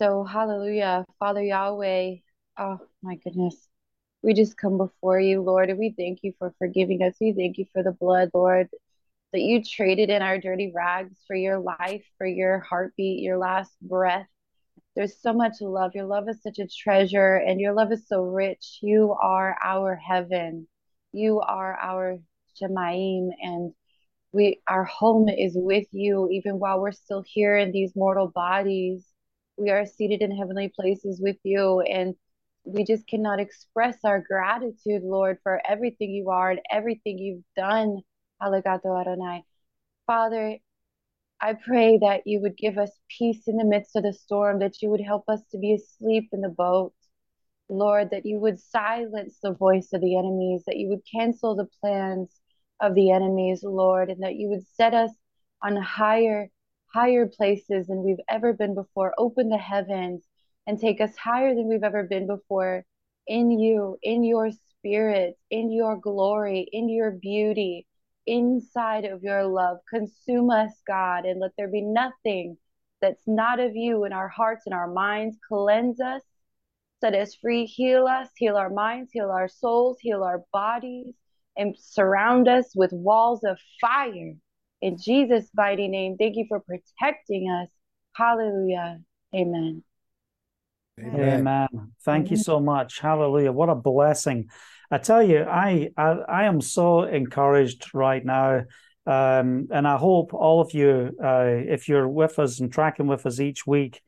So, hallelujah, Father Yahweh. Oh, my goodness. We just come before you, Lord, and we thank you for forgiving us. We thank you for the blood, Lord, that you traded in our dirty rags for your life, for your heartbeat, your last breath. There's so much love. Your love is such a treasure, and your love is so rich. You are our heaven. You are our Shemaim, and we our home is with you, even while we're still here in these mortal bodies. We are seated in heavenly places with you, and we just cannot express our gratitude, Lord, for everything you are and everything you've done. Alagato. Father, I pray that you would give us peace in the midst of the storm, that you would help us to be asleep in the boat. Lord, that you would silence the voice of the enemies, that you would cancel the plans of the enemies, Lord, and that you would set us on higher, higher places than we've ever been before. Open the heavens and take us higher than we've ever been before in you, in your spirit, in your glory, in your beauty, inside of your love. Consume us, God, and let there be nothing that's not of you in our hearts and our minds. Cleanse us, set us free, heal us, heal our minds, heal our souls, heal our bodies, and surround us with walls of fire. In Jesus' mighty name, thank you for protecting us. Hallelujah. Amen. Amen. Amen. Thank you so much. Hallelujah. What a blessing. I tell you, I I, I am so encouraged right now. Um, and I hope all of you, uh, if you're with us and tracking with us each week,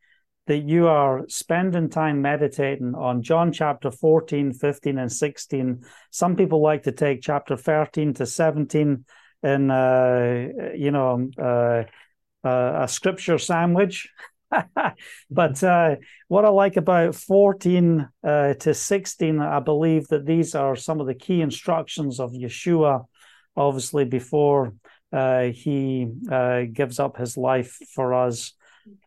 that you are spending time meditating on John chapter 14, 15, and 16. Some people like to take chapter 13 to 17 in, uh, you know, uh, uh a scripture sandwich. but uh, what I like about 14 uh, to 16, I believe that these are some of the key instructions of Yeshua, obviously, before uh, he uh, gives up his life for us.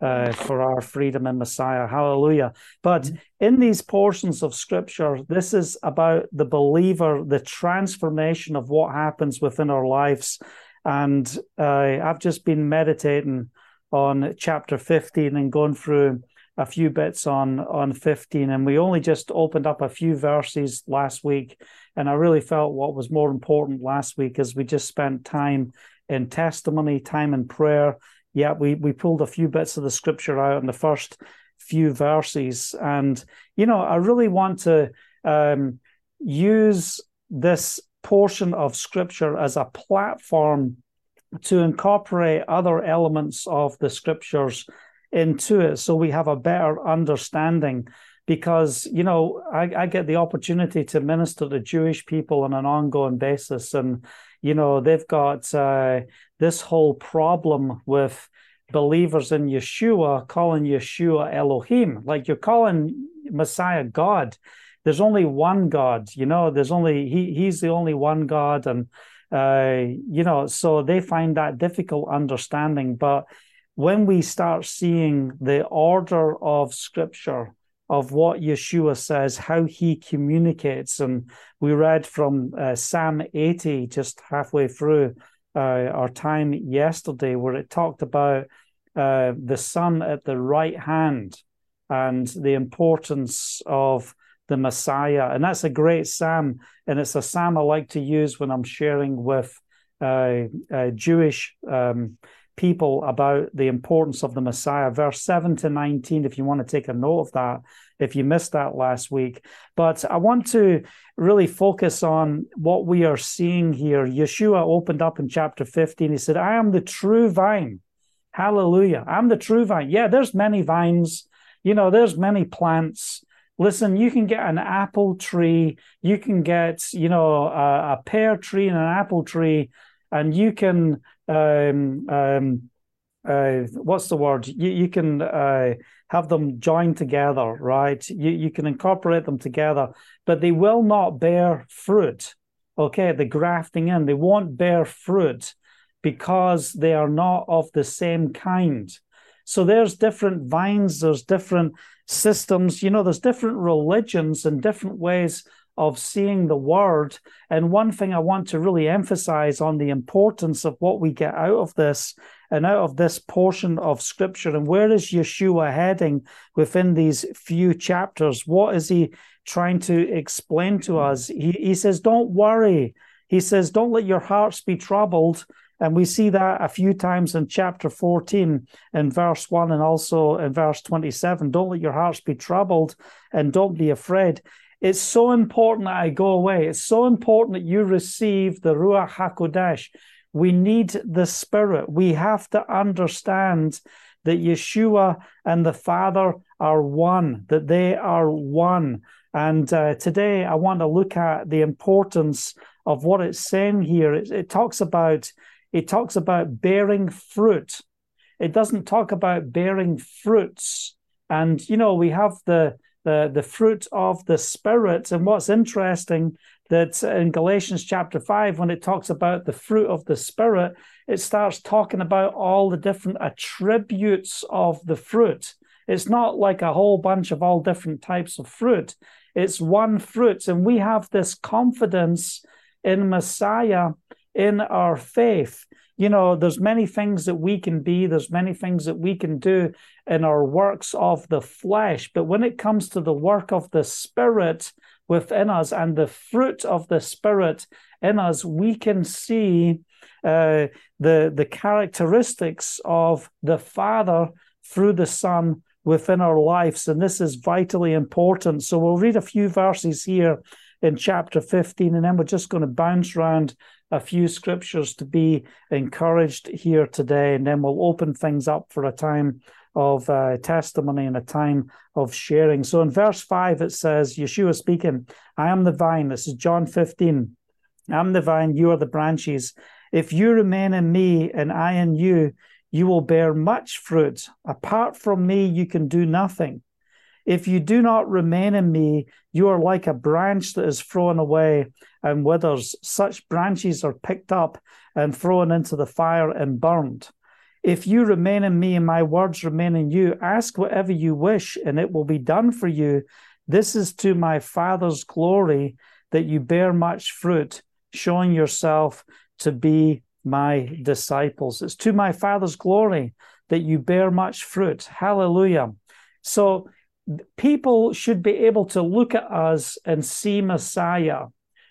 Uh, for our freedom in Messiah. Hallelujah. But mm-hmm. in these portions of scripture, this is about the believer, the transformation of what happens within our lives. And uh, I've just been meditating on chapter 15 and going through a few bits on on 15 and we only just opened up a few verses last week and i really felt what was more important last week is we just spent time in testimony time in prayer yeah we we pulled a few bits of the scripture out in the first few verses. And you know i really want to um, use this portion of scripture as a platform to incorporate other elements of the scriptures into it so we have a better understanding. Because you know I, I, get the opportunity to minister to jewish people on an ongoing basis. And you know they've got uh, this whole problem with believers in yeshua calling yeshua elohim. Like you're calling messiah god. There's only one god you know? There's only he he's the only one god and uh, you know, so they find that difficult understanding. But when we start seeing the order of scripture, of what Yeshua says, how he communicates, and we read from uh, Psalm 80 just halfway through uh, our time yesterday, where it talked about uh, the Son at the right hand and the importance of the Messiah. And that's a great psalm. And it's a psalm I like to use when I'm sharing with uh, uh, Jewish um, people about the importance of the Messiah. Verse 7 to 19, if you want to take a note of that, if you missed that last week. But I want to really focus on what we are seeing here. Yeshua opened up in chapter 15. He said, I am the true vine. Hallelujah. I'm the true vine. Yeah, there's many vines. You know, there's many plants listen, you can get an apple tree, you can get, you know, a, a pear tree and an apple tree, and you can, um, um, uh, what's the word? You, you can uh, have them joined together, right? You, you can incorporate them together, but they will not bear fruit. Okay, the grafting in, they won't bear fruit because they are not of the same kind. So there's different vines, there's different systems. You know, there's different religions and different ways of seeing the word. And one thing I want to really emphasize on the importance of what we get out of this and out of this portion of scripture. And where is Yeshua heading within these few chapters? What is he trying to explain to us? He, he says, Don't worry. He says, Don't let your hearts be troubled. And we see that a few times in chapter 14, in verse 1, and also in verse 27. Don't let your hearts be troubled and don't be afraid. It's so important that I go away. It's so important that you receive the Ruach HaKodesh. We need the Spirit. We have to understand that Yeshua and the Father are one, that they are one. And uh, today I want to look at the importance of what it's saying here. It, it talks about it talks about bearing fruit. It doesn't talk about bearing fruits. And you know, we have the the the fruit of the spirit. And what's interesting that in Galatians chapter five, when it talks about the fruit of the spirit, it starts talking about all the different attributes of the fruit. It's not like a whole bunch of all different types of fruit. It's one fruit, and we have this confidence in Messiah in our faith you know there's many things that we can be there's many things that we can do in our works of the flesh. But when it comes to the work of the spirit within us and the fruit of the spirit in us we can see uh, the the characteristics of the father through the son within our lives. And this is vitally important. So we'll read a few verses here in chapter 15 and then we're just going to bounce around a few scriptures to be encouraged here today, and then we'll open things up for a time of uh, testimony and a time of sharing. So in verse 5, it says, Yeshua speaking, I am the vine. This is John 15. I'm the vine, you are the branches. If you remain in me and I in you, you will bear much fruit. Apart from me, you can do nothing. If you do not remain in me, you are like a branch that is thrown away and withers. Such branches are picked up and thrown into the fire and burned. If you remain in me and my words remain in you, ask whatever you wish, and it will be done for you. This is to my Father's glory that you bear much fruit, showing yourself to be my disciples. It's to my Father's glory that you bear much fruit. Hallelujah. So people should be able to look at us and see Messiah.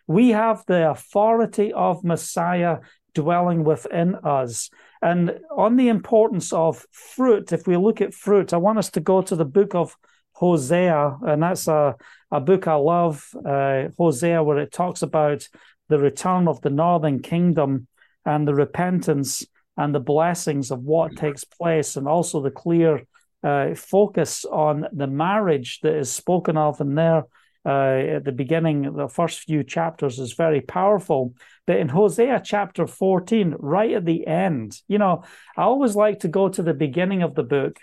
We have the authority of Messiah dwelling within us. And on the importance of fruit, if we look at fruit, I want us to go to the book of Hosea, and that's a, a book I love, uh, Hosea, where it talks about the return of the northern kingdom and the repentance and the blessings of what takes place, and also the clear uh, focus on the marriage that is spoken of in there uh, at the beginning, the first few chapters is very powerful. But in Hosea chapter 14, right at the end, you know, I always like to go to the beginning of the book.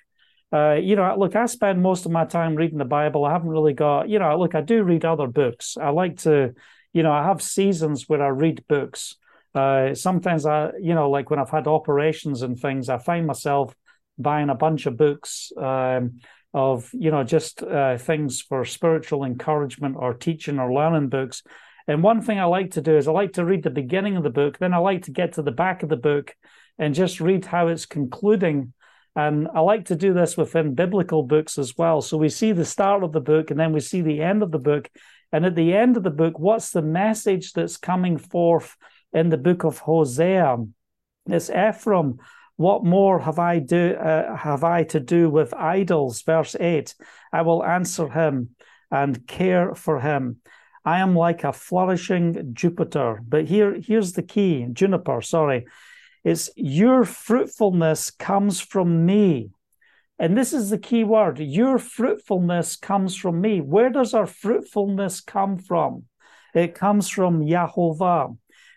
Uh, you know, look, I spend most of my time reading the Bible. I haven't really got, you know, look, I do read other books. I like to, you know, I have seasons where I read books. Uh, sometimes I, you know, like when I've had operations and things, I find myself buying a bunch of books um, of you know just uh, things for spiritual encouragement or teaching or learning books. And one thing I like to do is I like to read the beginning of the book, then I like to get to the back of the book and just read how it's concluding. And I like to do this within biblical books as well. So we see the start of the book and then we see the end of the book. And at the end of the book, what's the message that's coming forth in the book of Hosea? It's Ephraim what more have I do uh, have I to do with idols? Verse eight. I will answer him and care for him. I am like a flourishing Jupiter. But here, here's the key: juniper. Sorry, it's your fruitfulness comes from me. And this is the key word. Your fruitfulness comes from me. Where does our fruitfulness come from? It comes from Yahovah.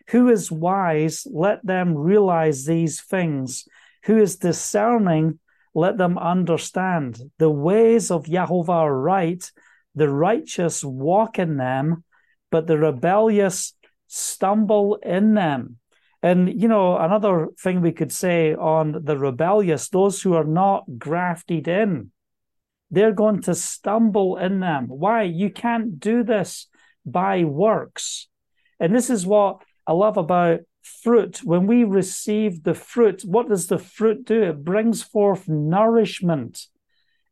Who is wise, let them realize these things. Who is discerning, let them understand. The ways of Yahovah are right, the righteous walk in them, but the rebellious stumble in them. And, you know, another thing we could say on the rebellious, those who are not grafted in, they're going to stumble in them. Why? You can't do this by works. And this is what I love about fruit. When we receive the fruit, what does the fruit do? It brings forth nourishment.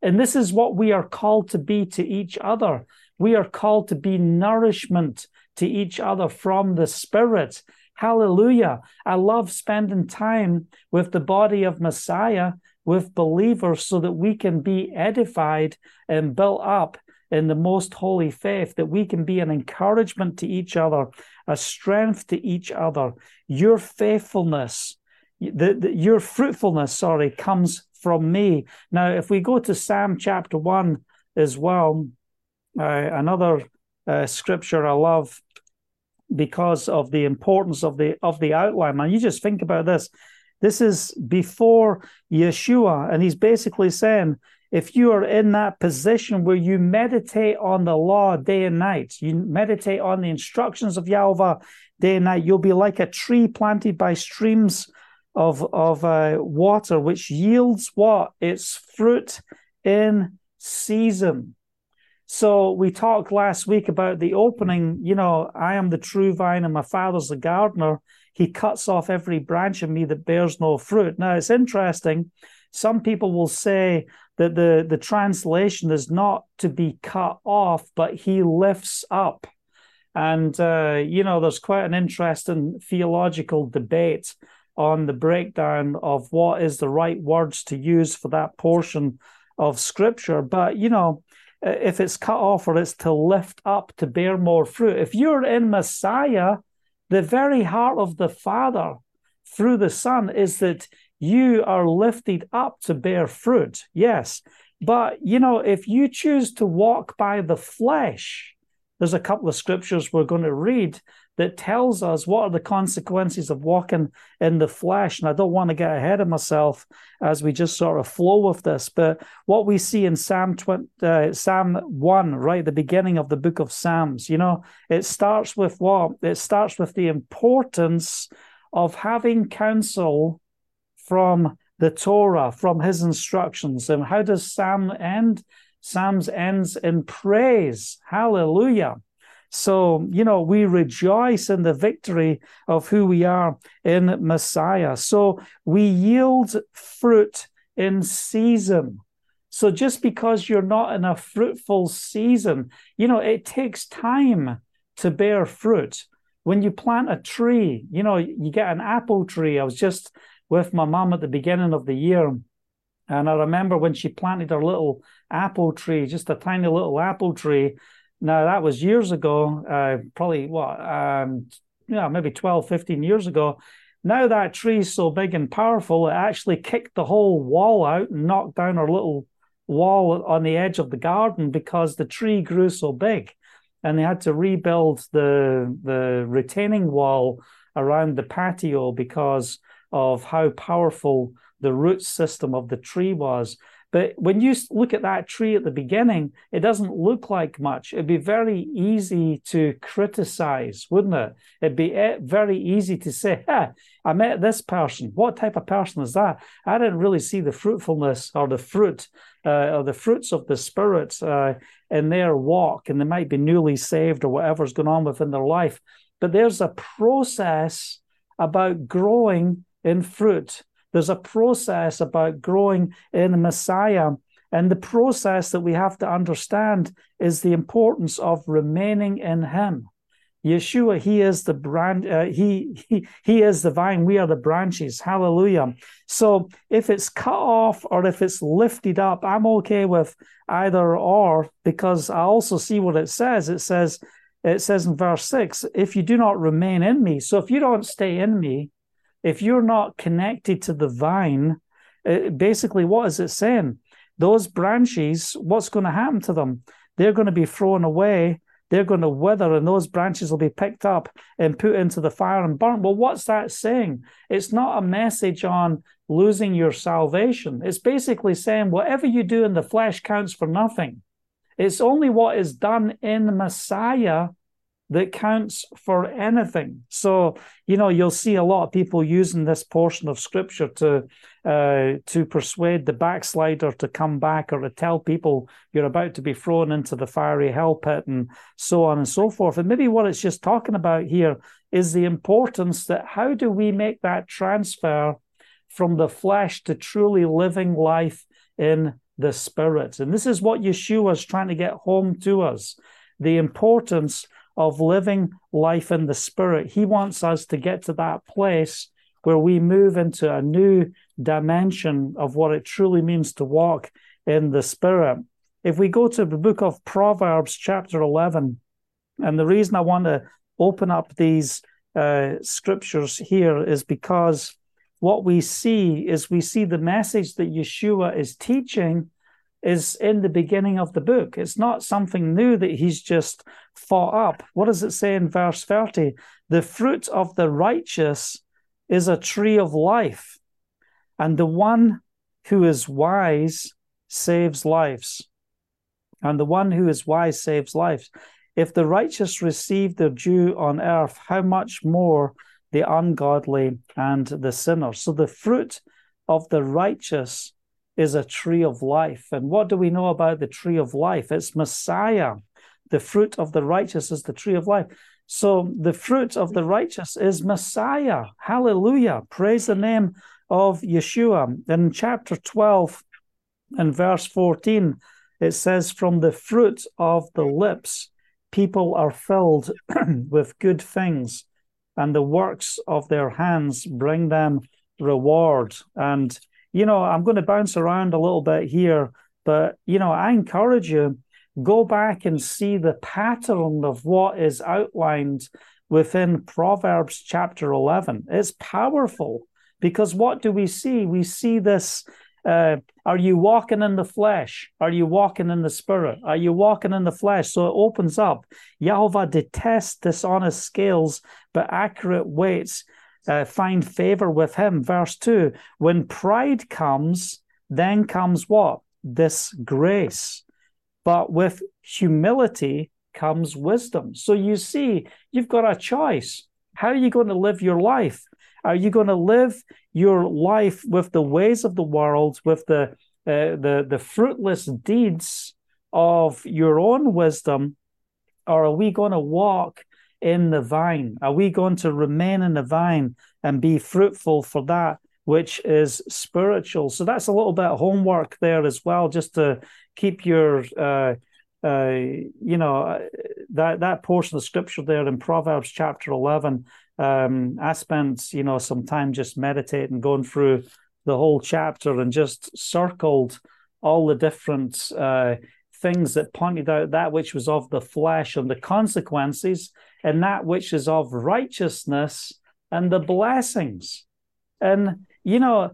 And this is what we are called to be to each other. We are called to be nourishment to each other from the Spirit. Hallelujah. I love spending time with the body of Messiah, with believers, so that we can be edified and built up in the most holy faith, that we can be an encouragement to each other, a strength to each other. Your faithfulness, the, the, your fruitfulness, sorry, comes from me. Now, if we go to Psalm chapter 1 as well, uh, another uh, scripture I love because of the importance of the of the outline. Man, you just think about this. This is before Yeshua, and he's basically saying, if you are in that position where you meditate on the law day and night, you meditate on the instructions of Yahweh day and night, you'll be like a tree planted by streams of of uh, water, which yields what its fruit in season. So we talked last week about the opening. You know, I am the true vine, and my father's the gardener. He cuts off every branch of me that bears no fruit. Now it's interesting. Some people will say that the the translation is not to be cut off, but he lifts up. And uh, you know, there's quite an interesting theological debate on the breakdown of what is the right words to use for that portion of scripture. But you know if it's cut off or it's to lift up to bear more fruit. If you're in Messiah, the very heart of the Father through the Son is that you are lifted up to bear fruit. Yes. But, you know, if you choose to walk by the flesh, there's a couple of scriptures we're going to read that tells us what are the consequences of walking in the flesh. And I don't want to get ahead of myself as we just sort of flow with this. But what we see in Psalm 20, uh, Psalm 1, right, the beginning of the book of Psalms, you know, it starts with what? It starts with the importance of having counsel from the Torah, from his instructions. And how does Psalm end? Psalms ends in praise. Hallelujah. So, you know, we rejoice in the victory of who we are in Messiah. So we yield fruit in season. So just because you're not in a fruitful season, you know, it takes time to bear fruit. When you plant a tree, you know, you get an apple tree. I was just with my mom at the beginning of the year. And I remember when she planted her little apple tree, just a tiny little apple tree, now, that was years ago, uh, probably what, um, yeah, maybe 12, 15 years ago. Now that tree's so big and powerful, it actually kicked the whole wall out and knocked down our little wall on the edge of the garden because the tree grew so big. And they had to rebuild the, the retaining wall around the patio because of how powerful the root system of the tree was. But when you look at that tree at the beginning, it doesn't look like much. It'd be very easy to criticize, wouldn't it? It'd be eh, very easy to say, hey, I met this person. What type of person is that? I didn't really see the fruitfulness or the fruit uh, or the fruits of the Spirit uh, in their walk, and they might be newly saved or whatever's going on within their life. But there's a process about growing in fruit there's a process about growing in Messiah. And the process that we have to understand is the importance of remaining in Him. Yeshua, He is the brand, uh, he, he He is the vine, we are the branches. Hallelujah. So if it's cut off or if it's lifted up, I'm okay with either or because I also see what it says. It says, it says in verse six, if you do not remain in me. So if you don't stay in me, if you're not connected to the vine, it, basically, what is it saying? Those branches, what's going to happen to them? They're going to be thrown away. They're going to wither, and those branches will be picked up and put into the fire and burnt. Well, what's that saying? It's not a message on losing your salvation. It's basically saying whatever you do in the flesh counts for nothing. It's only what is done in the Messiah that counts for anything. So, you know, you'll see a lot of people using this portion of scripture to uh, to persuade the backslider to come back or to tell people you're about to be thrown into the fiery hell pit and so on and so forth. And maybe what it's just talking about here is the importance that how do we make that transfer from the flesh to truly living life in the spirit? And this is what Yeshua is trying to get home to us the importance of living life in the spirit. He wants us to get to that place where we move into a new dimension of what it truly means to walk in the spirit. If we go to the book of Proverbs, chapter 11, and the reason I want to open up these uh, scriptures here is because what we see is we see the message that Yeshua is teaching is in the beginning of the book. It's not something new that he's just thought up. What does it say in verse 30? The fruit of the righteous is a tree of life, and the one who is wise saves lives. And the one who is wise saves lives. If the righteous receive their due on earth, how much more the ungodly and the sinner? So the fruit of the righteous is a tree of life. And what do we know about the tree of life? It's Messiah. The fruit of the righteous is the tree of life. So the fruit of the righteous is Messiah. Hallelujah. Praise the name of Yeshua. In chapter 12 and verse 14, it says, From the fruit of the lips, people are filled with good things, and the works of their hands bring them reward. And you know, I'm going to bounce around a little bit here, but, you know, I encourage you, go back and see the pattern of what is outlined within Proverbs chapter 11. It's powerful because what do we see? We see this. Uh, are you walking in the flesh? Are you walking in the spirit? Are you walking in the flesh? So it opens up. Yahweh detests dishonest scales, but accurate weights uh, find favor with him. Verse 2 When pride comes, then comes what? This grace. But with humility comes wisdom. So you see, you've got a choice. How are you going to live your life? Are you going to live your life with the ways of the world, with the uh, the the fruitless deeds of your own wisdom, or are we going to walk in the vine? Are we going to remain in the vine and be fruitful for that which is spiritual? So that's a little bit of homework there as well, just to keep your, uh, uh, you know, uh, that that portion of scripture there in Proverbs chapter eleven. Um, I spent, you know, some time just meditating, going through the whole chapter, and just circled all the different uh, things that pointed out that which was of the flesh and the consequences, and that which is of righteousness and the blessings. And, you know,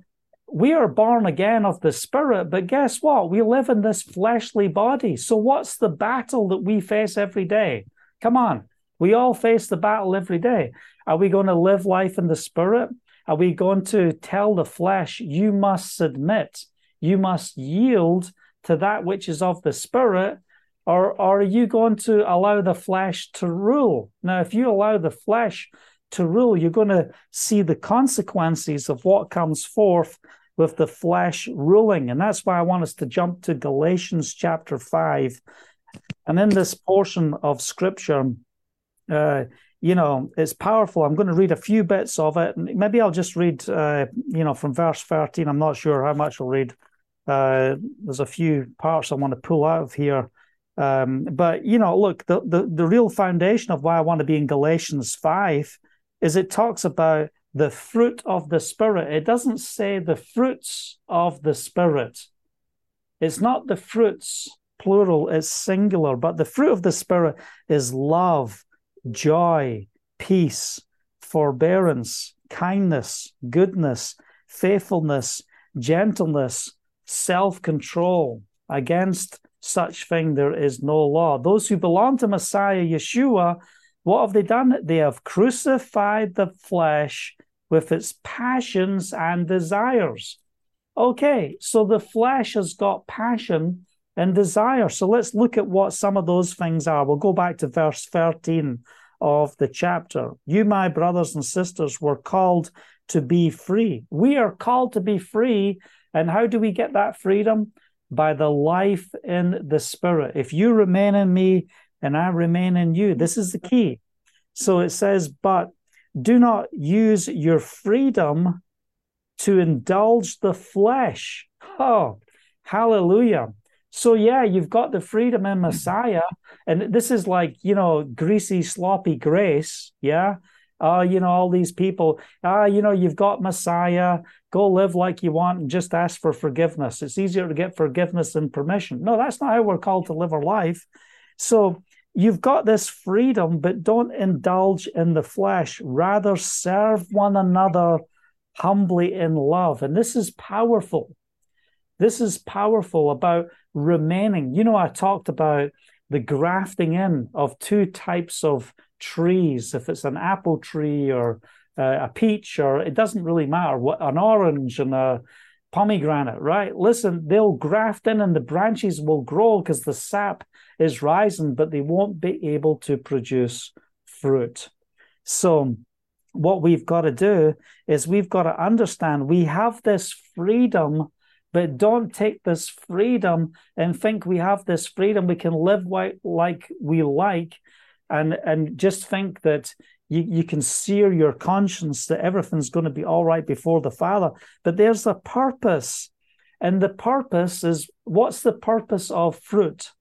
we are born again of the Spirit, but guess what? We live in this fleshly body. So, what's the battle that we face every day? Come on, we all face the battle every day. Are we going to live life in the Spirit? Are we going to tell the flesh, you must submit, you must yield to that which is of the Spirit? Or, or are you going to allow the flesh to rule? Now, if you allow the flesh to rule, you're going to see the consequences of what comes forth with the flesh ruling. And that's why I want us to jump to Galatians chapter 5. And in this portion of scripture, uh, you know, it's powerful. I'm going to read a few bits of it. And maybe I'll just read, uh, you know, from verse 13. I'm not sure how much I'll read. Uh, there's a few parts I want to pull out of here. Um, but you know, look, the, the the real foundation of why I want to be in Galatians five is it talks about the fruit of the spirit. It doesn't say the fruits of the spirit. It's not the fruits plural; it's singular. But the fruit of the spirit is love, joy, peace, forbearance, kindness, goodness, faithfulness, gentleness, self control. Against such thing there is no law. Those who belong to Messiah Yeshua, what have they done? They have crucified the flesh with its passions and desires. Okay, so the flesh has got passion and desire. So let's look at what some of those things are. We'll go back to verse 13 of the chapter. You, my brothers and sisters, were called to be free. We are called to be free. And how do we get that freedom? By the life in the Spirit. If you remain in me and I remain in you, this is the key. So it says, but do not use your freedom to indulge the flesh. Oh, hallelujah. So, yeah, you've got the freedom in Messiah. And this is like, you know, greasy, sloppy grace. Yeah. Uh, you know, all these people, uh, you know, you've got Messiah, go live like you want and just ask for forgiveness. It's easier to get forgiveness than permission. No, that's not how we're called to live our life. So you've got this freedom, but don't indulge in the flesh. Rather, serve one another humbly in love. And this is powerful. This is powerful about remaining. You know, I talked about the grafting in of two types of trees. If it's an apple tree or uh, a peach, or it doesn't really matter what an orange and a pomegranate, right? Listen, they'll graft in and the branches will grow because the sap is rising, but they won't be able to produce fruit. So, what we've got to do is we've got to understand we have this freedom, but don't take this freedom and think we have this freedom. We can live like we like and, and just think that you, you can sear your conscience that everything's going to be all right before the Father. But there's a purpose. And the purpose is what's the purpose of fruit?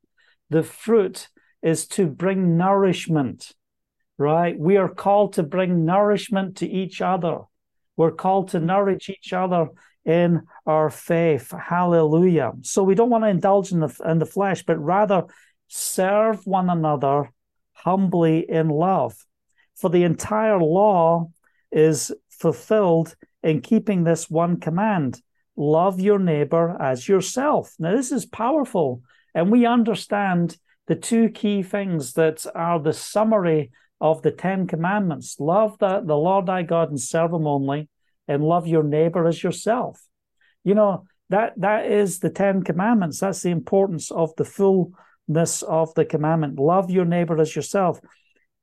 The fruit is to bring nourishment right? We are called to bring nourishment to each other. We're called to nourish each other in our faith. Hallelujah. So we don't want to indulge in the, in the flesh, but rather serve one another humbly in love. For the entire law is fulfilled in keeping this one command love your neighbor as yourself. Now, this is powerful, and we understand the two key things that are the summary of the Ten Commandments. Love the, the Lord thy God and serve him only, and love your neighbor as yourself. You know, that that is the Ten Commandments. That's the importance of the fullness of the commandment. Love your neighbor as yourself.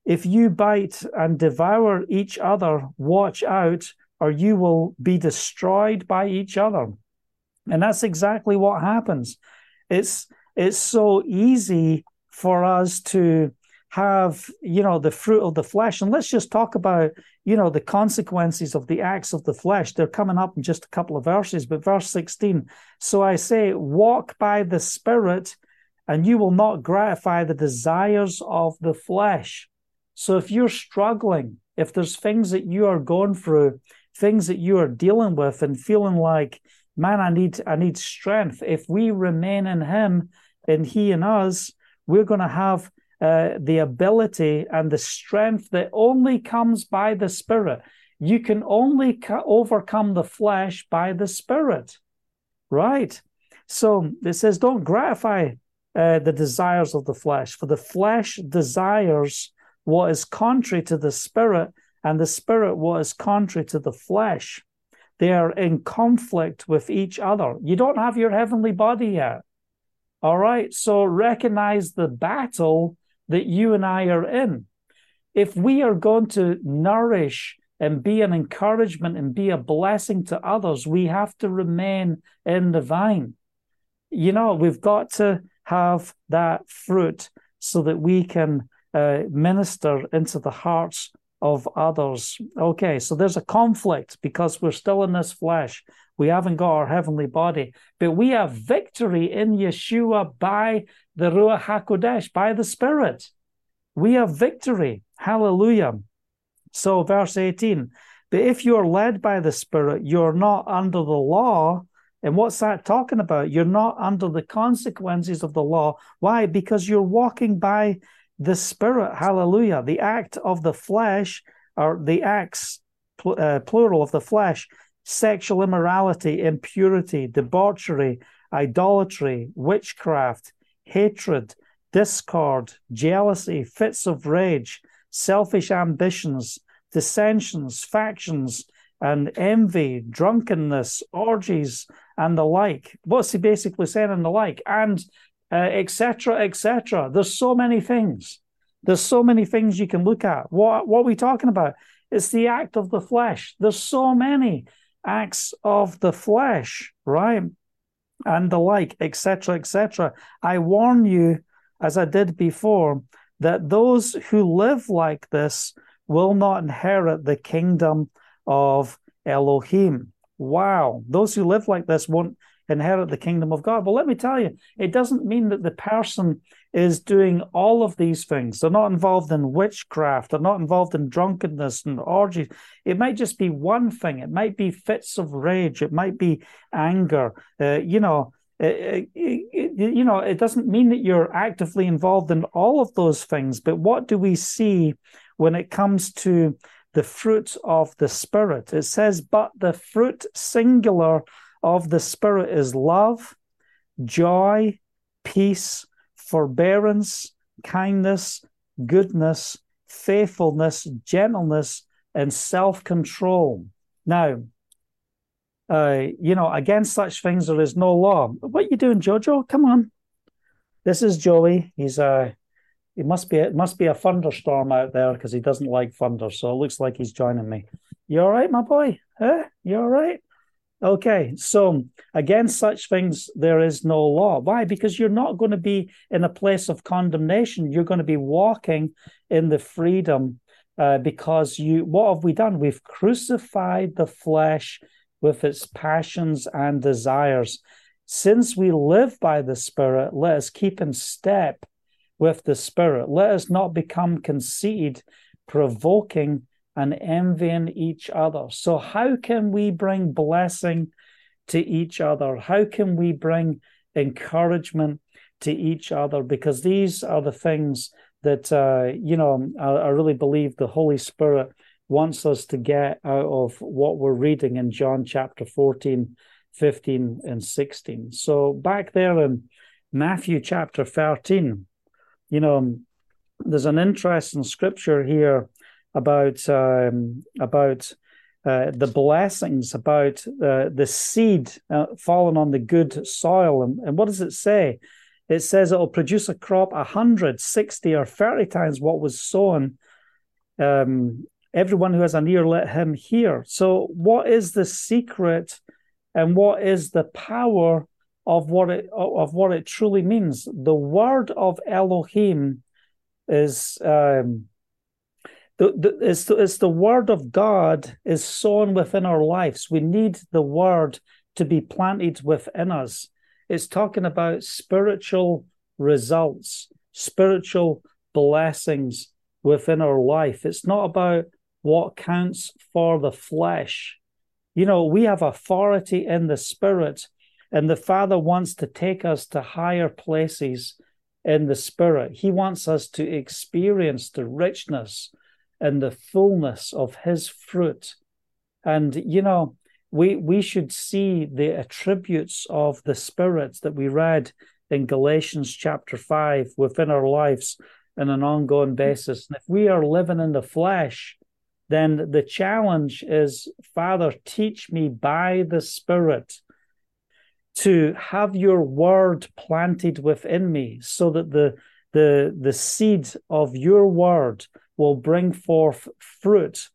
If you bite and devour each other, watch out, or you will be destroyed by each other. And that's exactly what happens. It's it's so easy for us to have you know the fruit of the flesh and let's just talk about you know the consequences of the acts of the flesh they're coming up in just a couple of verses but verse 16 so i say walk by the spirit and you will not gratify the desires of the flesh so if you're struggling if there's things that you are going through things that you are dealing with and feeling like man i need i need strength if we remain in him and he in us we're going to have uh, the ability and the strength that only comes by the Spirit. You can only ca- overcome the flesh by the Spirit, right? So it says, don't gratify uh, the desires of the flesh, for the flesh desires what is contrary to the Spirit, and the Spirit what is contrary to the flesh. They are in conflict with each other. You don't have your heavenly body yet. All right. So recognize the battle that you and I are in. If we are going to nourish and be an encouragement and be a blessing to others, we have to remain in the vine. You know, we've got to have that fruit so that we can uh, minister into the hearts of others. Okay, so there's a conflict because we're still in this flesh. We haven't got our heavenly body, but we have victory in Yeshua by the Ruach HaKodesh, by the Spirit. We have victory. Hallelujah. So, verse 18, but if you're led by the Spirit, you're not under the law. And what's that talking about? You're not under the consequences of the law. Why? Because you're walking by the Spirit. Hallelujah. The act of the flesh, or the acts, uh, plural of the flesh, sexual immorality, impurity, debauchery, idolatry, witchcraft, hatred, discord, jealousy, fits of rage, selfish ambitions, dissensions, factions, and envy, drunkenness, orgies, and the like. What's he basically saying and the like? And etc., uh, etc. Et There's so many things. There's so many things you can look at. What what are we talking about? It's the act of the flesh. There's so many acts of the flesh, right? And the like, etc., etc. I warn you, as I did before, that those who live like this will not inherit the kingdom of Elohim. Wow, those who live like this won't inherit the kingdom of God. But let me tell you, it doesn't mean that the person is doing all of these things. They're not involved in witchcraft. They're not involved in drunkenness and orgies. It might just be one thing. It might be fits of rage. It might be anger. Uh, you know, it, it, you know, it doesn't mean that you're actively involved in all of those things. But what do we see when it comes to the fruit of the Spirit? It says, but the fruit singular of the Spirit is love, joy, peace, forbearance, kindness, goodness, faithfulness, gentleness, and self control. Now, uh, you know, against such things there is no law. What you doing, Jojo? Come on. This is Joey. He's a. It must be it must be a thunderstorm out there because he doesn't like thunder. So it looks like he's joining me. You all right, my boy? Huh? You all right? Okay, so against such things there is no law. Why? Because you're not going to be in a place of condemnation. You're going to be walking in the freedom uh, because you. What have we done? We've crucified the flesh with its passions and desires. Since we live by the Spirit, let us keep in step with the Spirit. Let us not become conceited, provoking and envying each other. So, how can we bring blessing to each other? How can we bring encouragement to each other? Because these are the things that, uh, you know, I, I really believe the Holy Spirit wants us to get out of what we're reading in John chapter 14, 15, and 16. So, back there in Matthew chapter 13, you know, there's an interesting scripture here about um, about uh, the blessings, about uh, the seed uh, falling on the good soil. And, and what does it say? It says it will produce a crop 160 or 30 times what was sown. Um, everyone who has an ear, let him hear. So, what is the secret and what is the power of what it of what it truly means? The word of Elohim is um, the, the, it's, the, it's the word of God is sown within our lives. We need the word to be planted within us. It's talking about spiritual results, spiritual blessings within our life. It's not about what counts for the flesh. You know, we have authority in the spirit, and the Father wants to take us to higher places in the spirit. He wants us to experience the richness and the fullness of his fruit. And, you know, we, we should see the attributes of the Spirit that we read in Galatians chapter 5 within our lives on an ongoing basis. And if we are living in the flesh, then the challenge is, Father, teach me by the Spirit to have your word planted within me so that the the the seed of your word will bring forth fruit.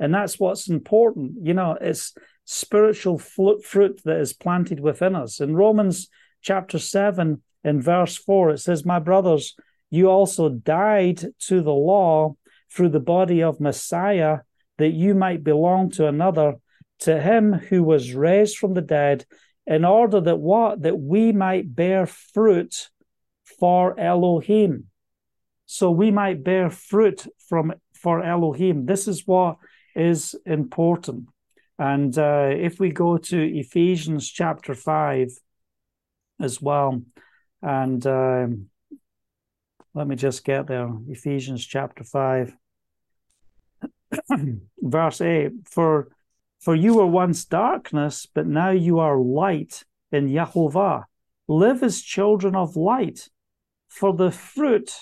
And that's what's important. You know, it's spiritual fruit that is planted within us. In Romans chapter 7, in verse 4, it says, My brothers, you also died to the law through the body of Messiah, that you might belong to another, to him who was raised from the dead, in order that what? That we might bear fruit for Elohim so we might bear fruit from for Elohim. This is what is important. And uh, if we go to Ephesians chapter 5 as well, and um, let me just get there Ephesians chapter 5, verse 8 For for you were once darkness, but now you are light in Yahovah. Live as children of light, for the fruit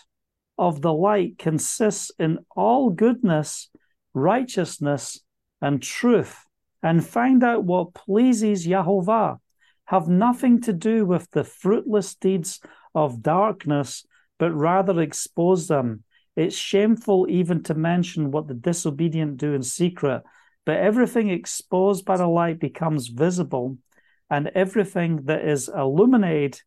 of the light consists in all goodness, righteousness, and truth, and find out what pleases Yahovah. Have nothing to do with the fruitless deeds of darkness, but rather expose them. It's shameful even to mention what the disobedient do in secret, but everything exposed by the light becomes visible, and everything that is illuminated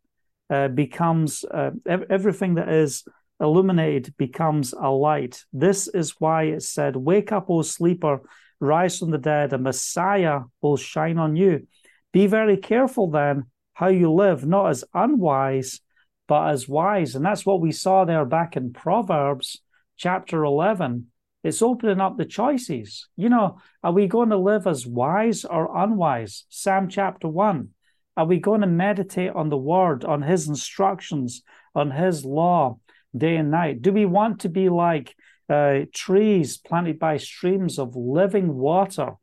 uh, becomes uh, everything that is illuminated becomes a light. This is why it said, Wake up, O sleeper, rise from the dead, a Messiah will shine on you. Be very careful then how you live, not as unwise, but as wise. And that's what we saw there back in Proverbs chapter 11. It's opening up the choices. You know, are we going to live as wise or unwise? Psalm chapter 1. Are we going to meditate on the word, on his instructions, on his law day and night? Do we want to be like uh, trees planted by streams of living water?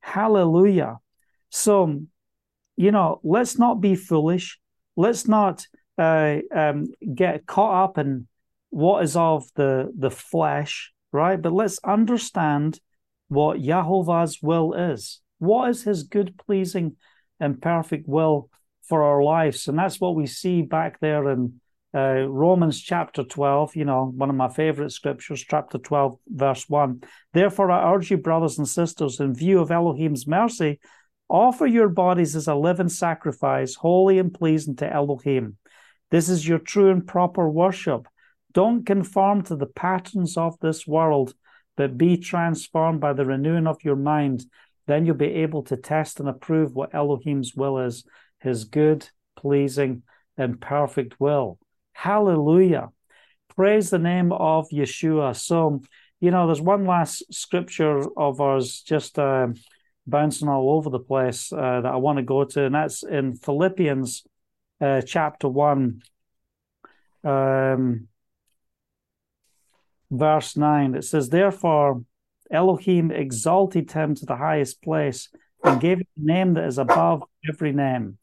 Hallelujah. So, you know, let's not be foolish. Let's not uh, um, get caught up in what is of the the flesh, right? But let's understand what Yahovah's will is. What is His good, pleasing, and perfect will for our lives. And that's what we see back there in uh, Romans chapter 12, you know, one of my favorite scriptures, chapter 12, verse 1. Therefore, I urge you, brothers and sisters, in view of Elohim's mercy, offer your bodies as a living sacrifice, holy and pleasing to Elohim. This is your true and proper worship. Don't conform to the patterns of this world, but be transformed by the renewing of your mind then you'll be able to test and approve what Elohim's will is, his good, pleasing, and perfect will. Hallelujah. Praise the name of Yeshua. So, you know, there's one last scripture of ours just uh, bouncing all over the place uh, that I want to go to, and that's in Philippians uh, chapter 1. Um, verse 9 it says therefore Elohim exalted him to the highest place and gave him a name that is above every name.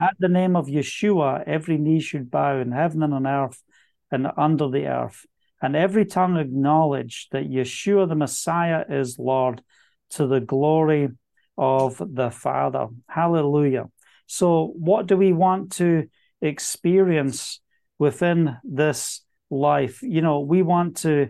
At the name of Yeshua, every knee should bow in heaven and on earth and under the earth, and every tongue acknowledge that Yeshua the Messiah is Lord to the glory of the Father. Hallelujah. So, what do we want to experience within this life? You know, we want to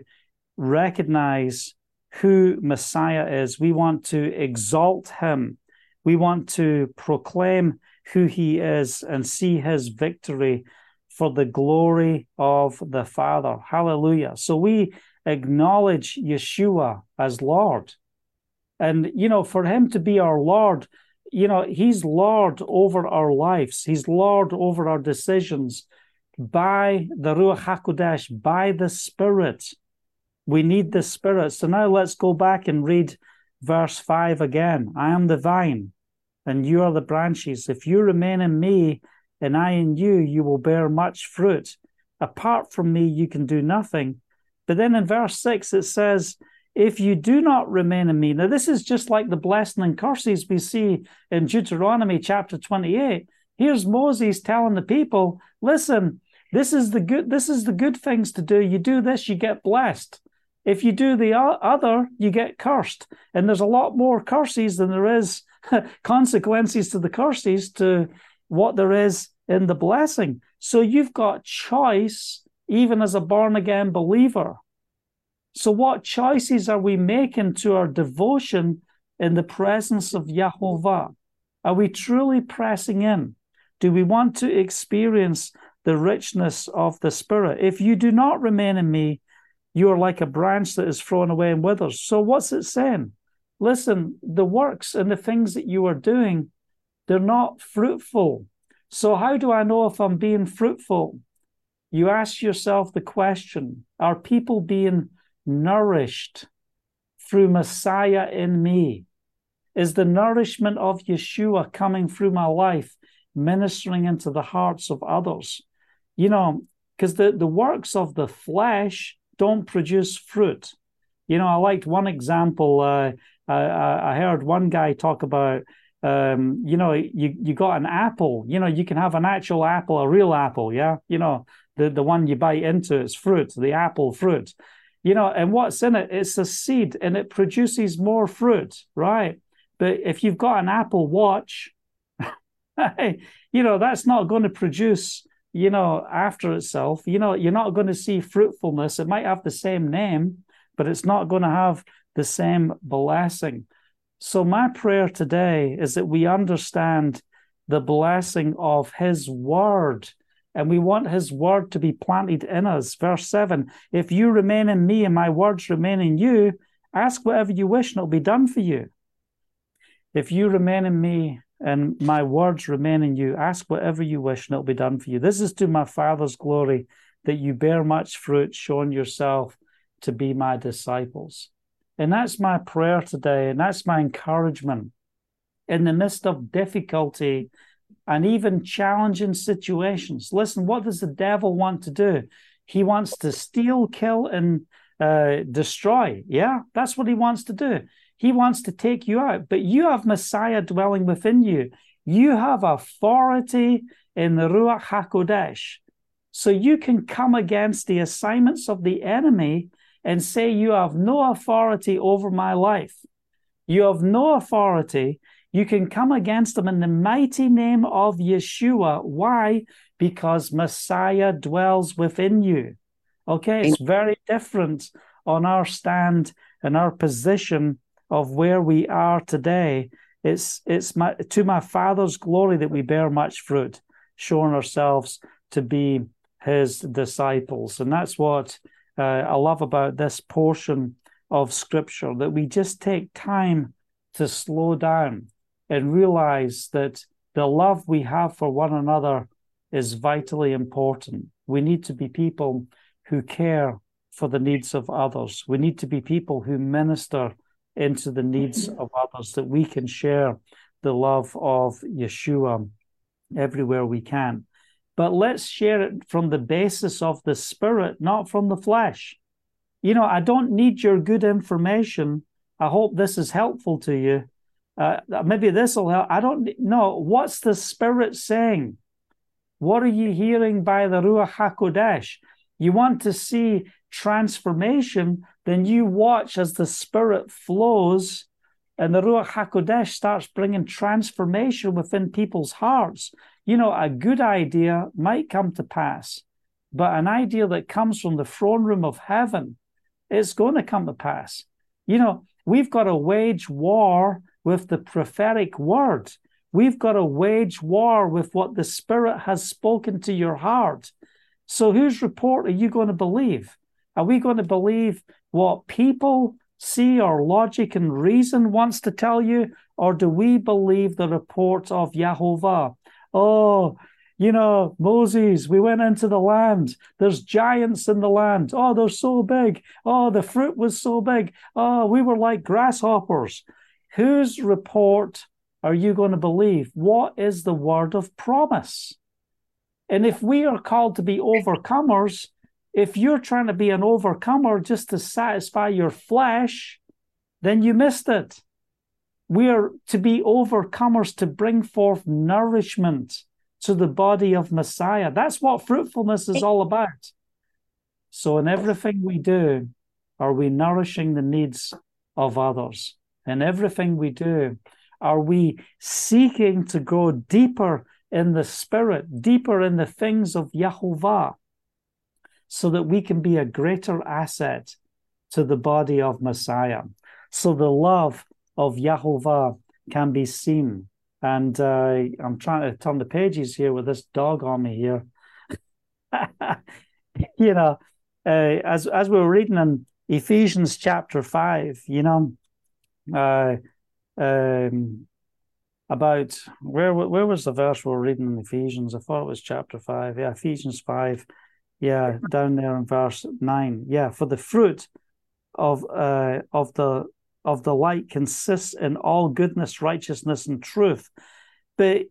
recognize who Messiah is. We want to exalt him. We want to proclaim who he is and see his victory for the glory of the Father. Hallelujah. So we acknowledge Yeshua as Lord. And, you know, for him to be our Lord, you know, he's Lord over our lives, he's Lord over our decisions by the Ruach HaKodesh, by the Spirit. We need the Spirit. So now let's go back and read verse 5 again. I am the vine, and you are the branches. If you remain in me, and I in you, you will bear much fruit. Apart from me, you can do nothing. But then in verse 6, it says, If you do not remain in me. Now, this is just like the blessing and curses we see in Deuteronomy chapter 28. Here's Moses telling the people, Listen, this is the good this is the good things to do you do this you get blessed if you do the other, you get cursed. And there's a lot more curses than there is consequences to the curses to what there is in the blessing. So you've got choice even as a born again believer. So, what choices are we making to our devotion in the presence of Yahovah? Are we truly pressing in? Do we want to experience the richness of the Spirit? If you do not remain in me, you are like a branch that is thrown away and withers. So, what's it saying? Listen, the works and the things that you are doing, they're not fruitful. So, how do I know if I'm being fruitful? You ask yourself the question Are people being nourished through Messiah in me? Is the nourishment of Yeshua coming through my life, ministering into the hearts of others? You know, because the, the works of the flesh don't produce fruit. You know, I liked one example. Uh, I, I heard one guy talk about, um, you know, you you got an apple. You know, you can have an actual apple, a real apple. Yeah, you know, the the one you bite into is fruit, the apple fruit. You know, and what's in it? It's a seed, and it produces more fruit, right? But if you've got an Apple Watch, you know, that's not going to produce you know, after itself. You know, you're not going to see fruitfulness. It might have the same name, but it's not going to have the same blessing. So, my prayer today is that we understand the blessing of His Word. And we want His Word to be planted in us. Verse 7 If you remain in me and my words remain in you, ask whatever you wish and it'll be done for you. If you remain in me and my words remain in you. Ask whatever you wish, and it'll be done for you. This is to my Father's glory that you bear much fruit, showing yourself to be my disciples. And that's my prayer today, and that's my encouragement. In the midst of difficulty and even challenging situations, listen, what does the devil want to do? He wants to steal, kill, and uh, destroy. Yeah, that's what he wants to do. He wants to take you out, but you have Messiah dwelling within you. You have authority in the Ruach HaKodesh. So you can come against the assignments of the enemy and say, You have no authority over my life. You have no authority. You can come against them in the mighty name of Yeshua. Why? Because Messiah dwells within you. Okay, it's very different on our stand and our position of where we are today. It's it's my to my Father's glory that we bear much fruit, showing ourselves to be His disciples, and that's what uh, I love about this portion of Scripture. That we just take time to slow down and realize that the love we have for one another is vitally important. We need to be people who care for the needs of others. We need to be people who minister into the needs of others, that we can share the love of Yeshua everywhere we can. But let's share it from the basis of the spirit, not from the flesh. You know, I don't need your good information. I hope this is helpful to you. Uh, maybe this will help. I don't know. What's the spirit saying? What are you hearing by the Ruach HaKodesh? You want to see transformation, then you watch as the Spirit flows and the Ruach HaKodesh starts bringing transformation within people's hearts. You know, a good idea might come to pass, but an idea that comes from the throne room of heaven, it's going to come to pass. You know, we've got to wage war with the prophetic word. We've got to wage war with what the Spirit has spoken to your heart. So, whose report are you going to believe? Are we going to believe what people see or logic and reason wants to tell you? Or do we believe the report of Yahovah? Oh, you know, Moses, we went into the land. There's giants in the land. Oh, they're so big. Oh, the fruit was so big. Oh, we were like grasshoppers. Whose report are you going to believe? What is the word of promise? And if we are called to be overcomers, if you're trying to be an overcomer just to satisfy your flesh, then you missed it. We are to be overcomers to bring forth nourishment to the body of Messiah. That's what fruitfulness is all about. So, in everything we do, are we nourishing the needs of others? In everything we do, are we seeking to go deeper in the spirit, deeper in the things of Yahovah? So that we can be a greater asset to the body of Messiah. So the love of Yahovah can be seen. And uh, I'm trying to turn the pages here with this dog on me here. you know, uh, as as we were reading in Ephesians chapter five, you know, uh, um, about where where was the verse we we're reading in Ephesians? I thought it was chapter five. Yeah, Ephesians five yeah, down there in verse nine. Yeah, for the fruit of uh, of the of the light consists in all goodness, righteousness, and truth. But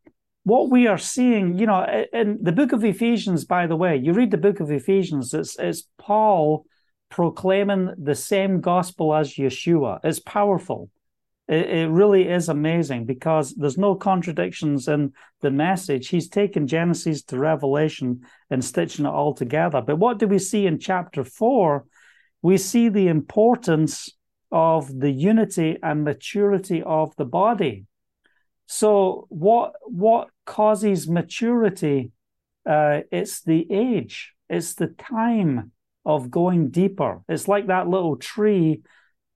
what we are seeing, you know, in the book of Ephesians, by the way, you read the book of Ephesians, it's, it's Paul proclaiming the same gospel as Yeshua. It's powerful it, it really is amazing because there's no contradictions in the message. He's taken Genesis to Revelation and stitching it all together. But what do we see in chapter four? We see the importance of the unity and maturity of the body. So what what causes maturity uh, it's the age, it's the time of going deeper. It's like that little tree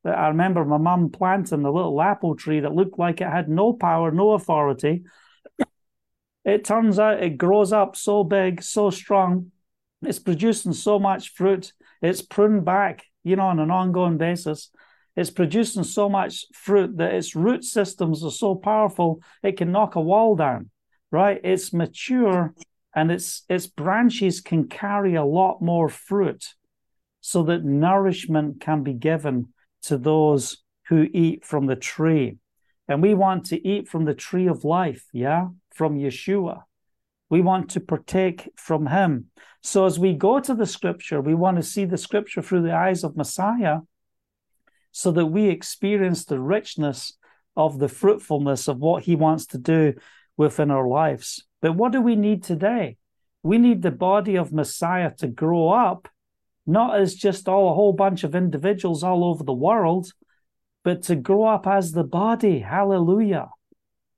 that I remember my mum planting, the little apple tree that looked like it had no power, no authority. It turns out it grows up so big, so strong. It's producing so much fruit. It's pruned back, you know, on an ongoing basis. It's producing so much fruit that its root systems are so powerful it can knock a wall down, right? It's mature and its its branches can carry a lot more fruit so that nourishment can be given to those who eat from the tree. And we want to eat from the tree of life, yeah, from Yeshua. We want to partake from him. So as we go to the scripture, we want to see the scripture through the eyes of Messiah so that we experience the richness of the fruitfulness of what he wants to do within our lives. But what do we need today? We need the body of Messiah to grow up not as just all a whole bunch of individuals all over the world, but to grow up as the body. Hallelujah.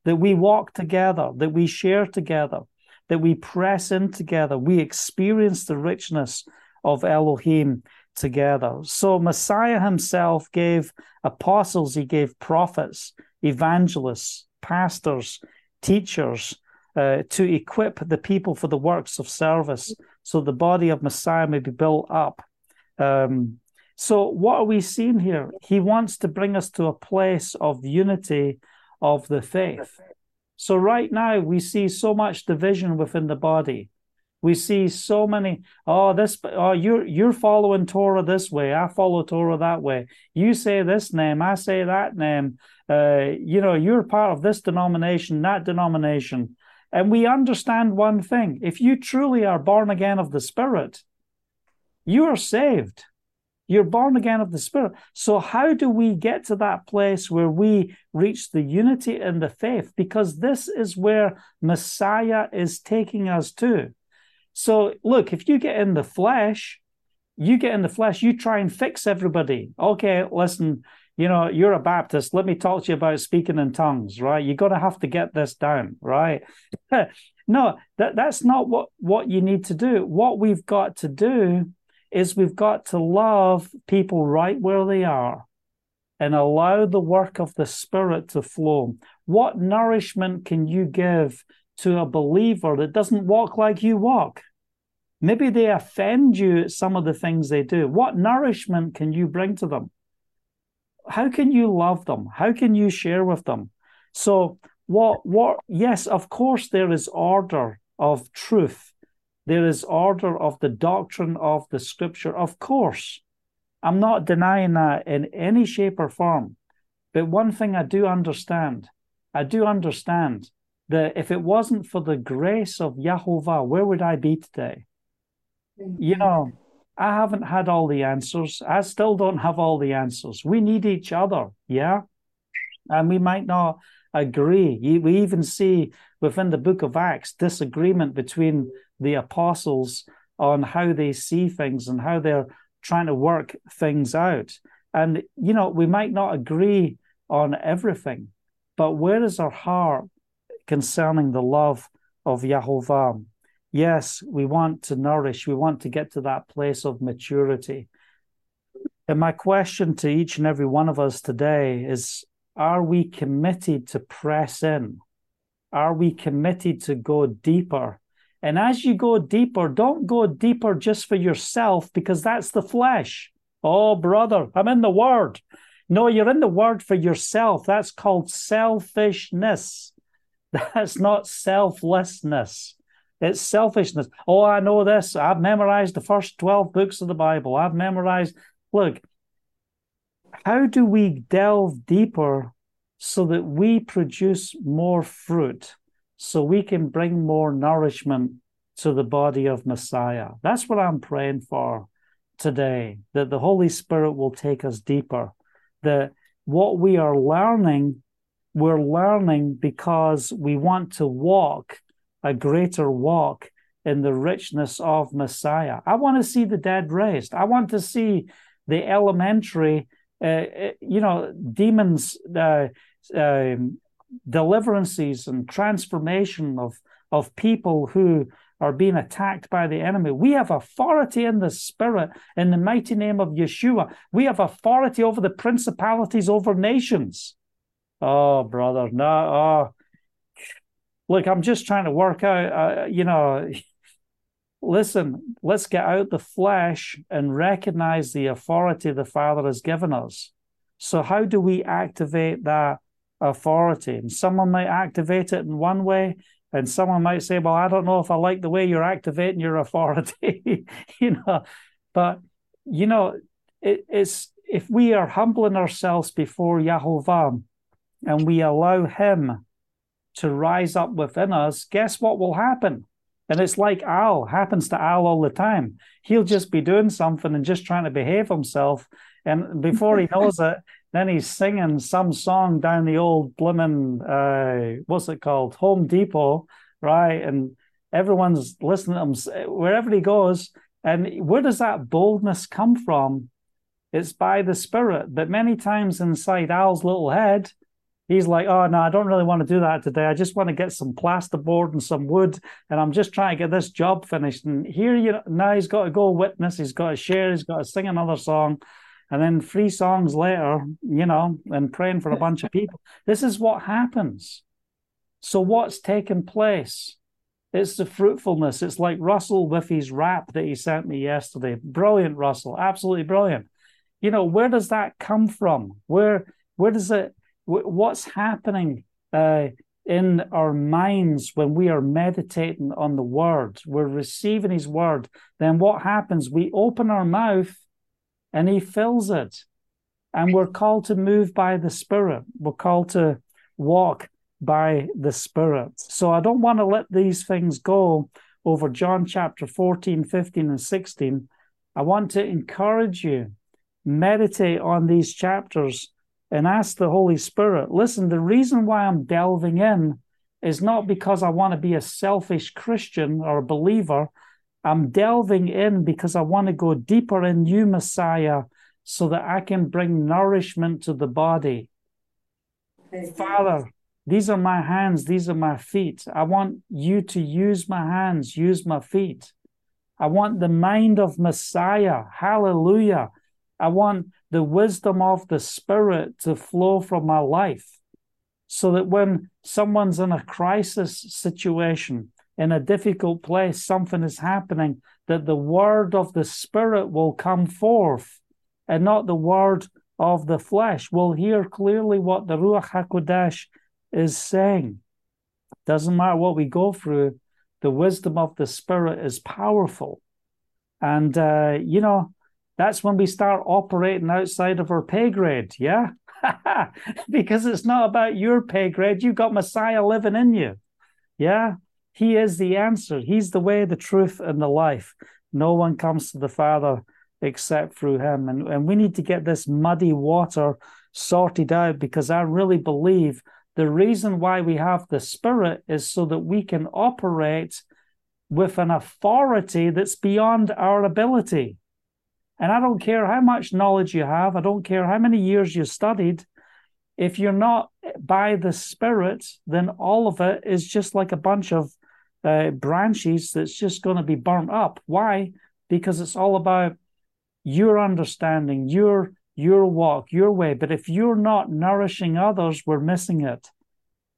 That we walk together, that we share together, that we press in together, we experience the richness of Elohim together. So Messiah himself gave apostles, he gave prophets, evangelists, pastors, teachers uh, to equip the people for the works of service so the body of Messiah may be built up. Um, so, what are we seeing here? He wants to bring us to a place of unity of the faith. So, right now, we see so much division within the body. We see so many. Oh, this. Oh, you're you're following Torah this way. I follow Torah that way. You say this name. I say that name. Uh, you know, you're part of this denomination, that denomination. And we understand one thing if you truly are born again of the Spirit, you are saved. You're born again of the Spirit. So, how do we get to that place where we reach the unity in the faith? Because this is where Messiah is taking us to. So, look, if you get in the flesh, you get in the flesh, you try and fix everybody. Okay, listen, you know, you're a Baptist. Let me talk to you about speaking in tongues, right? You're going to have to get this down, right? no, that, that's not what, what you need to do. What we've got to do is we've got to love people right where they are and allow the work of the Spirit to flow. What nourishment can you give to a believer that doesn't walk like you walk? Maybe they offend you at some of the things they do. What nourishment can you bring to them? How can you love them? How can you share with them? So what what yes, of course there is order of truth. There is order of the doctrine of the scripture. Of course. I'm not denying that in any shape or form. But one thing I do understand, I do understand that if it wasn't for the grace of Yahovah, where would I be today? Mm-hmm. You know, I haven't had all the answers. I still don't have all the answers. We need each other, yeah? And we might not agree. We even see within the book of Acts disagreement between the apostles on how they see things and how they're trying to work things out. And, you know, we might not agree on everything, but where is our heart concerning the love of Yahovah? Yes, we want to nourish, we want to get to that place of maturity. And my question to each and every one of us today is Are we committed to press in? Are we committed to go deeper? And as you go deeper, don't go deeper just for yourself because that's the flesh. Oh, brother, I'm in the word. No, you're in the word for yourself. That's called selfishness. That's not selflessness. It's selfishness. Oh, I know this. I've memorized the first 12 books of the Bible. I've memorized. Look, how do we delve deeper so that we produce more fruit, so we can bring more nourishment to the body of Messiah? That's what I'm praying for today, that the Holy Spirit will take us deeper, that what we are learning, we're learning because we want to walk a greater walk in the richness of Messiah. I want to see the dead raised. I want to see the elementary, uh, uh you know, demons, uh, uh, deliverances and transformation of of people who are being attacked by the enemy. We have authority in the spirit in the mighty name of Yeshua. We have authority over the principalities over nations. Oh, brother, no, oh. Look, I'm just trying to work out, uh, you know, listen, let's get out the flesh and recognize the authority the Father has given us. So, how do we activate that authority? And someone might activate it in one way, and someone might say, Well, I don't know if I like the way you're activating your authority, you know. But, you know, it, it's if we are humbling ourselves before Yahovah and we allow Him to rise up within us, guess what will happen? And it's like Al happens to Al all the time. He'll just be doing something and just trying to behave himself. And before he knows it, then he's singing some song down the old blimmin', uh, what's it called? Home Depot, right? And everyone's listening to him wherever he goes. And where does that boldness come from? It's by the Spirit. But many times inside Al's little head, he's like, oh no, I don't really want to do that today. I just want to get some plasterboard and some wood, and I'm just trying to get this job finished. And here, you know, now he's got to go witness. He's got to share. He's got to sing another song, and then three songs later, you know, and praying for a bunch of people. This is what happens. So what's taken place? It's the fruitfulness. It's like Russell with his rap that he sent me yesterday. Brilliant, Russell. Absolutely brilliant. You know, where does that come from? Where where does it what's happening uh, in our minds when we are meditating on the word, we're receiving his word, then what happens? We open our mouth and he fills it. And we're called to move by the Spirit. We're called to walk by the Spirit. So I don't want to let these things go over John chapter 14, 15, and 16. I want to encourage you, meditate on these chapters and ask the Holy Spirit, listen, the reason why I'm delving in is not because I want to be a selfish Christian or a believer. I'm delving in because I want to go deeper in you, Messiah, so that I can bring nourishment to the body. Father, these are my hands, these are my feet. I want you to use my hands, use my feet. I want the mind of Messiah. Hallelujah. I want the wisdom of the Spirit to flow from my life so that when someone's in a crisis situation, in a difficult place, something is happening, that the word of the Spirit will come forth and not the word of the flesh. We'll hear clearly what the Ruach HaKodesh is saying. Doesn't matter what we go through, the wisdom of the Spirit is powerful. And, uh, you know, that's when we start operating outside of our pay grade. Yeah. because it's not about your pay grade. You've got Messiah living in you. Yeah. He is the answer. He's the way, the truth, and the life. No one comes to the Father except through him. And, and we need to get this muddy water sorted out because I really believe the reason why we have the Spirit is so that we can operate with an authority that's beyond our ability. And I don't care how much knowledge you have, I don't care how many years you studied. If you're not by the Spirit, then all of it is just like a bunch of uh, branches that's just going to be burnt up. Why? Because it's all about your understanding, your your walk, your way. But if you're not nourishing others, we're missing it.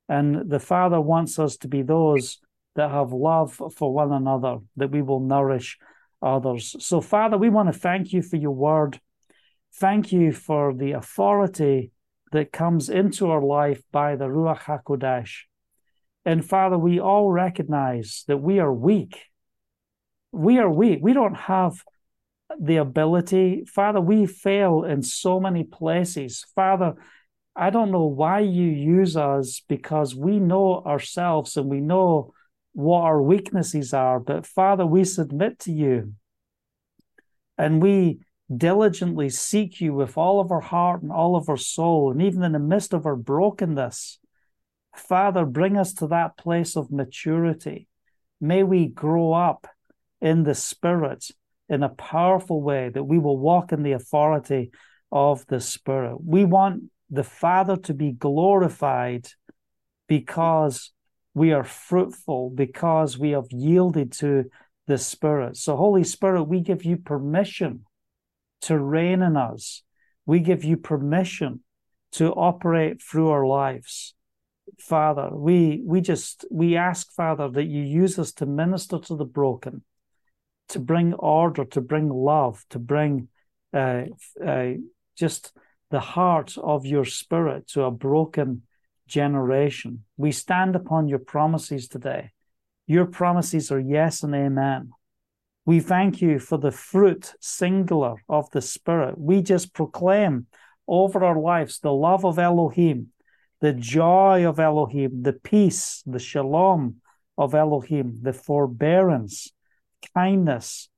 And the Father wants us to be those that have love for one another, that we will nourish others. So, Father, we want to thank you for your word. Thank you for the authority that comes into our life by the Ruach HaKodesh. And Father, we all recognize that we are weak. We are weak. We don't have the ability. Father, we fail in so many places. Father, I don't know why you use us because we know ourselves and we know what our weaknesses are. But Father, we submit to you and we diligently seek you with all of our heart and all of our soul, and even in the midst of our brokenness. Father, bring us to that place of maturity. May we grow up in the Spirit in a powerful way that we will walk in the authority of the Spirit. We want the Father to be glorified because We are fruitful because we have yielded to the Spirit. So, Holy Spirit, we give you permission to reign in us. We give you permission to operate through our lives. Father, we we just we ask, Father, that you use us to minister to the broken, to bring order, to bring love, to bring uh, uh, just the heart of your spirit to a broken generation. We stand upon your promises today. Your promises are yes and amen. We thank you for the fruit singular of the Spirit. We just proclaim over our lives the love of Elohim, the joy of Elohim, the peace, the shalom of Elohim, the forbearance, kindness,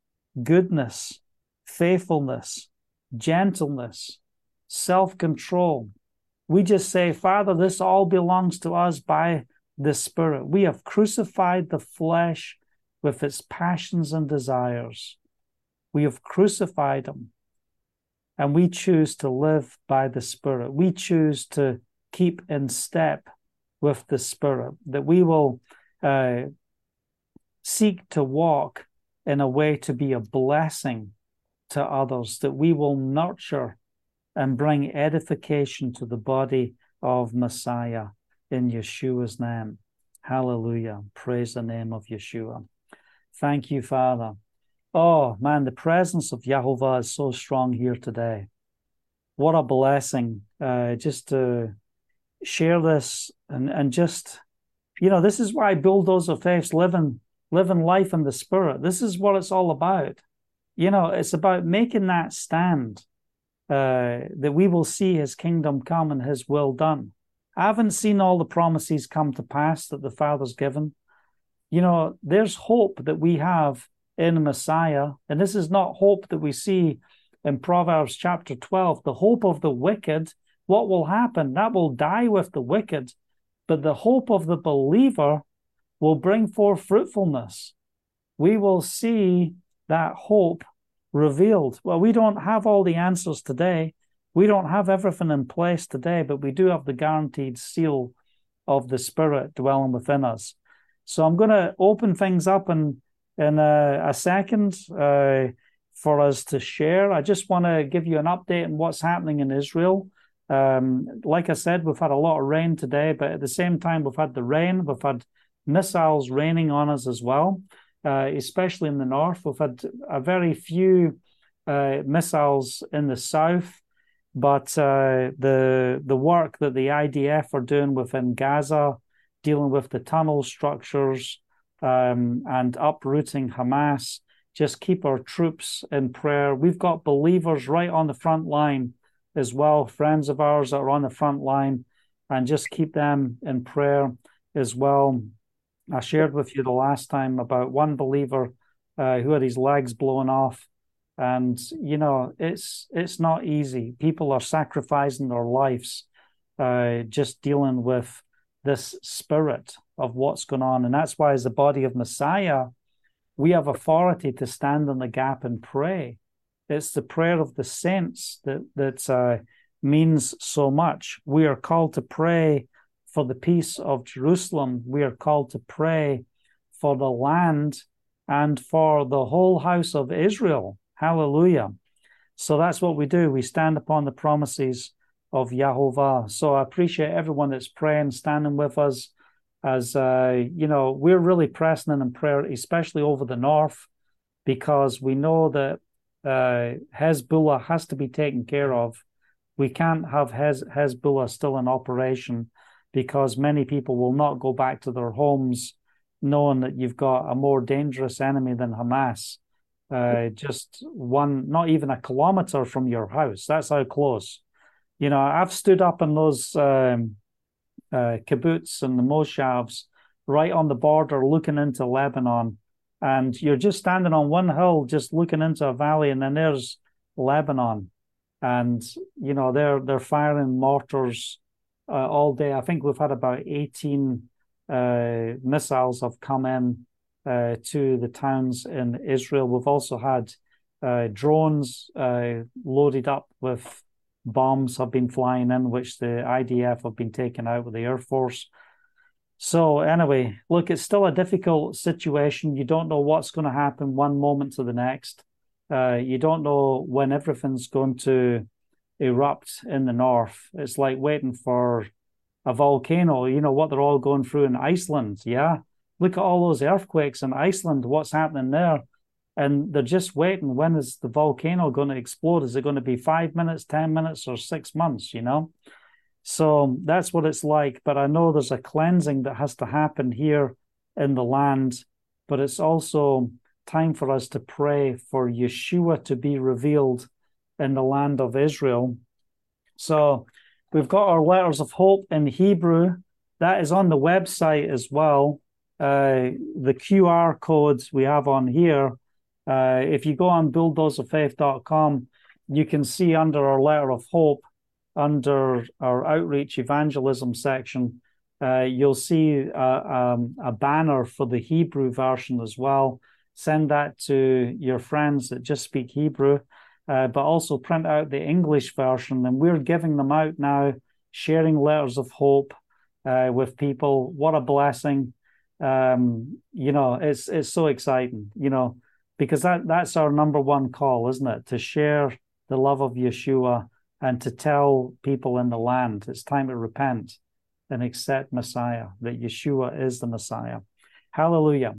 goodness, faithfulness, gentleness, self control. We just say, Father, this all belongs to us by the Spirit. We have crucified the flesh with its passions and desires. We have crucified them. And we choose to live by the Spirit. We choose to keep in step with the Spirit, that we will uh, seek to walk in a way to be a blessing to others, that we will nurture and bring edification to the body of Messiah in Yeshua's name. Hallelujah. Praise the name of Yeshua. Thank you, Father. Oh, man, the presence of Yahovah is so strong here today. What a blessing uh, just to share this and, and just, you know, this is why Bulldozer Faith's living, living life in the Spirit. This is what it's all about. You know, it's about making that stand uh, that we will see his kingdom come and his will done. I haven't seen all the promises come to pass that the Father's given you know, there's hope that we have in Messiah. And this is not hope that we see in Proverbs chapter 12. The hope of the wicked, what will happen? That will die with the wicked. But the hope of the believer will bring forth fruitfulness. We will see that hope revealed. Well, we don't have all the answers today. We don't have everything in place today, but we do have the guaranteed seal of the Spirit dwelling within us. So I'm going to open things up in in a, a second uh, for us to share. I just want to give you an update on what's happening in Israel. Um, like I said, we've had a lot of rain today, but at the same time, we've had the rain. We've had missiles raining on us as well, uh, especially in the north. We've had a very few uh, missiles in the south, but uh, the the work that the IDF are doing within Gaza dealing with the tunnel structures um, and uprooting Hamas. Just keep our troops in prayer. We've got believers right on the front line as well, friends of ours that are on the front line, and just keep them in prayer as well. I shared with you the last time about one believer uh, who had his legs blown off, and you know it's it's not easy. People are sacrificing their lives uh, just dealing with this spirit of what's going on. And that's why, as the body of Messiah, we have authority to stand in the gap and pray. It's the prayer of the saints that that uh, means so much. We are called to pray for the peace of Jerusalem. We are called to pray for the land and for the whole house of Israel. Hallelujah. So that's what we do. We stand upon the promises of Yahovah. So I appreciate everyone that's praying, standing with us. As uh, you know, we're really pressing in prayer, especially over the north, because we know that uh, Hezbollah has to be taken care of. We can't have Hez- Hezbollah still in operation because many people will not go back to their homes knowing that you've got a more dangerous enemy than Hamas. Uh, just one, not even a kilometer from your house. That's how close you know, I've stood up in those um, uh, kibbutz and the moshavs right on the border looking into Lebanon. And you're just standing on one hill, just looking into a valley, and then there's Lebanon. And, you know, they're they're firing mortars uh, all day. I think we've had about 18 uh, missiles have come in uh, to the towns in Israel. We've also had uh, drones uh, loaded up with bombs have been flying in, which the IDF have been taking out with the Air Force. So anyway, look, it's still a difficult situation. You don't know what's going to happen one moment to the next. Uh, you don't know when everything's going to erupt in the north. It's like waiting for a volcano. You know what they're all going through in Iceland. Yeah, look at all those earthquakes in Iceland. What's happening there? And they're just waiting. When is the volcano going to explode? Is it going to be five minutes, ten minutes, or six months? You know. So that's what it's like. But I know there's a cleansing that has to happen here in the land, but it's also time for us to pray for Yeshua to be revealed in the land of Israel. So we've got our letters of hope in Hebrew. That is on the website as well. Uh, the QR codes we have on here. Uh, if you go on bulldozersoffaith.com, you can see under our letter of hope under our outreach evangelism section, uh, you'll see a, um, a, banner for the Hebrew version as well. Send that to your friends that just speak Hebrew, uh, but also print out the English version. And we're giving them out now, sharing letters of hope uh, with people. What a blessing! Um, you know, it's it's so exciting. You know, because that that's our number one call, isn't it? To share the love of Yeshua and to tell people in the land it's time to repent and accept Messiah, that Yeshua is the Messiah. Hallelujah.